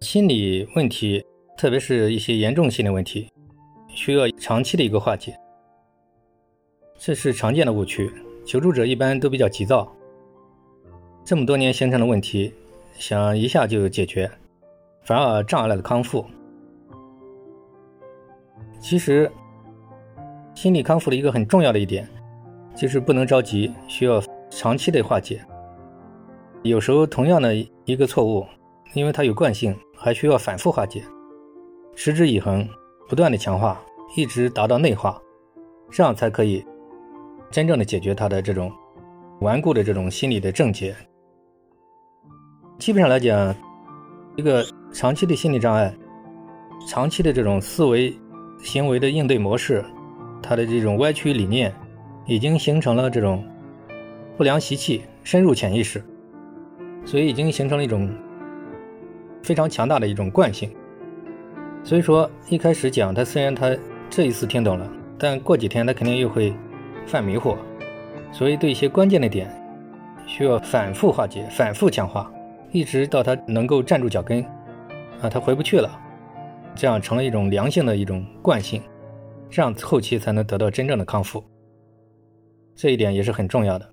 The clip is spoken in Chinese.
心理问题，特别是一些严重性的问题，需要长期的一个化解，这是常见的误区。求助者一般都比较急躁，这么多年形成的问题，想一下就解决，反而障碍了康复。其实，心理康复的一个很重要的一点，就是不能着急，需要长期的化解。有时候同样的一个错误，因为它有惯性，还需要反复化解，持之以恒，不断的强化，一直达到内化，这样才可以真正的解决他的这种顽固的这种心理的症结。基本上来讲，一个长期的心理障碍，长期的这种思维。行为的应对模式，他的这种歪曲理念，已经形成了这种不良习气，深入潜意识，所以已经形成了一种非常强大的一种惯性。所以说，一开始讲他，虽然他这一次听懂了，但过几天他肯定又会犯迷惑，所以对一些关键的点，需要反复化解、反复强化，一直到他能够站住脚跟，啊，他回不去了。这样成了一种良性的一种惯性，这样后期才能得到真正的康复。这一点也是很重要的。